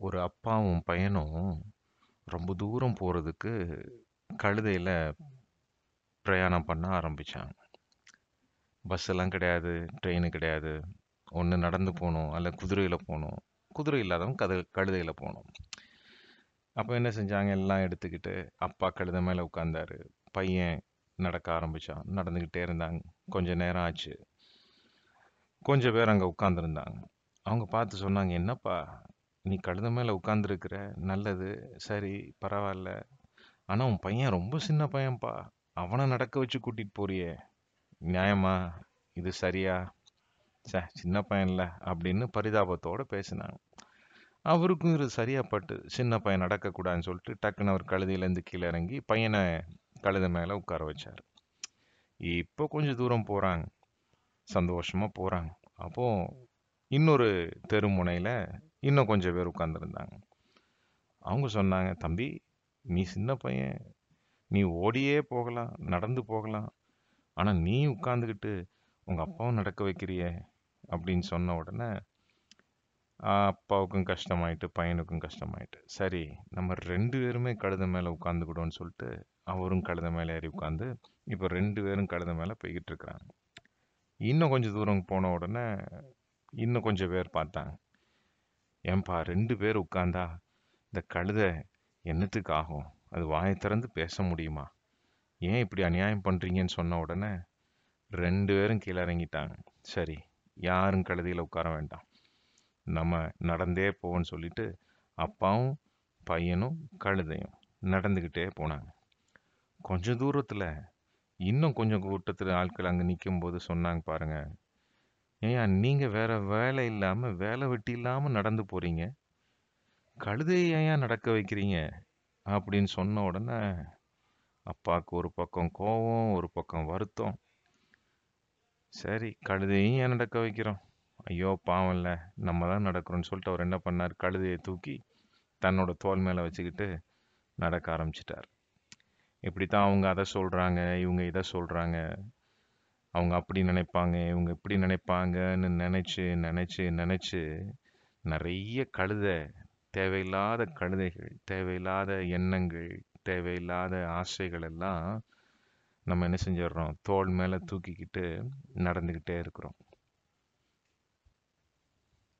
ஒரு அப்பாவும் பையனும் ரொம்ப தூரம் போகிறதுக்கு கழுதையில் பிரயாணம் பண்ண ஆரம்பித்தாங்க பஸ்ஸெல்லாம் கிடையாது, ட்ரெயின் கிடையாது. ஒன்று நடந்து போகணும் அல்ல குதிரையில் போகணும். குதிரை இல்லாதவங்க கது கழுதையில் போகணும். அப்போ என்ன செஞ்சாங்க, எல்லாம் எடுத்துக்கிட்டு அப்பா கழுத மேலே உட்காந்தாரு பையன் நடக்க ஆரம்பித்தான் நடந்துக்கிட்டே இருந்தாங்க. கொஞ்சம் நேரம் ஆச்சு. கொஞ்சம் பேர் அங்கே உட்காந்துருந்தாங்க அவங்க பார்த்து சொன்னாங்க, "என்னப்பா, நீ கழுத மேலே உட்காந்துருக்குற நல்லது. சரி, பரவாயில்ல ஆனா உன் பையன் ரொம்ப சின்ன பையன்பா. அவனை நடக்க வச்சு கூட்டிட்டு போறியே. நியாயமா? இது சரியா? சே சின்ன பையன்ல." அப்படின்னு பரிதாபத்தோட பேசினாங்க. அவருக்கும் இது சரியா பட்டு. சின்ன பையன் நடக்கக்கூடாதுன்னு சொல்லிட்டு, டக்குன்னு அவர் கழுதையிலேருந்து கீழே இறங்கி, பையனை கழுத மேலே உட்கார வச்சார் இப்போ கொஞ்சம் தூரம் போகிறாங்க சந்தோஷமாக போகிறாங்க அப்போது இன்னொரு தெருமுனையில் இன்னும் கொஞ்சம் பேர் உட்காந்துருந்தாங்க அவங்க சொன்னாங்க, "தம்பி, நீ சின்ன பையன். நீ ஓடியே போகலாம், நடந்து போகலாம். ஆனால் நீ உட்காந்துக்கிட்டு உங்கள் அப்பாவும் நடக்க வைக்கிறியே." அப்படின்னு சொன்ன உடனே, அப்பாவுக்கும் கஷ்டமாயிட்டு, பையனுக்கும் கஷ்டமாயிட்டு. சரி, நம்ம ரெண்டு பேருமே கழுத மேலே உட்காந்துக்கிடோன்னு சொல்லிட்டு, அவரும் கழுத மேலே ஏறி உட்காந்து இப்போ ரெண்டு பேரும் கழுத மேலே போய்கிட்டு இருக்கிறாங்க. இன்னும் கொஞ்சம் தூரம் போன உடனே, இன்னும் கொஞ்சம் பேர் பார்த்தாங்க. "ஏன்பா ரெண்டு பேர் உட்கார்ந்தா, இந்த கழுதை என்னத்துக்கு ஆகும்? அது வாய திறந்து பேச முடியுமா? ஏன் இப்படி அநியாயம் பண்ணுறீங்கன்னு சொன்ன உடனே ரெண்டு பேரும் கீழே இறங்கிட்டாங்க. சரி, யாரும் கழுதியில் உட்கார வேண்டாம். நம்ம நடந்தே போவோம்னு சொல்லிட்டு, அப்பாவும் பையனும் கழுதையும் நடந்துக்கிட்டே போனாங்க. கொஞ்சம் தூரத்தில் இன்னும் கொஞ்சம் கூட்டத்தில் ஆட்கள் அங்கே நிற்கும் போது சொன்னாங்க பாருங்கள் "ஏய்யா, நீங்க வேற வேலை இல்லாம, வேலை வெட்டி இல்லாம நடந்து போறீங்க. கழுதைய ஏன்யா நடக்க வைக்கிறீங்க?" அப்படின்னு சொன்ன உடனே, அப்பாவுக்கு ஒரு பக்கம் கோவம், ஒரு பக்கம் வருத்தம். சரி, கழுதையும் ஏன் நடக்க வைக்கிறோம்? ஐயோ பாவம்ல, நம்ம தான் நடக்கிறோம்னு சொல்லிட்டு அவர் என்ன பண்ணார் கழுதைய தூக்கி தன்னோட தோள் மேல வச்சுக்கிட்டு நடக்க ஆரம்பிச்சிட்டார். இப்படித்தான் அவங்க அதை சொல்றாங்க, இவங்க இதை சொல்றாங்க. அவங்க அப்படி நினைப்பாங்க, இவங்க இப்படி நினைப்பாங்கன்னு நினச்சி நினச்சி நினச்சி நிறைய கழுதை, தேவையில்லாத கழுதைகள், தேவையில்லாத எண்ணங்கள், தேவையில்லாத ஆசைகள் எல்லாம் நம்ம என்ன செஞ்சிடுறோம், தோல் மேலே தூக்கிக்கிட்டு நடந்துக்கிட்டே இருக்கிறோம்.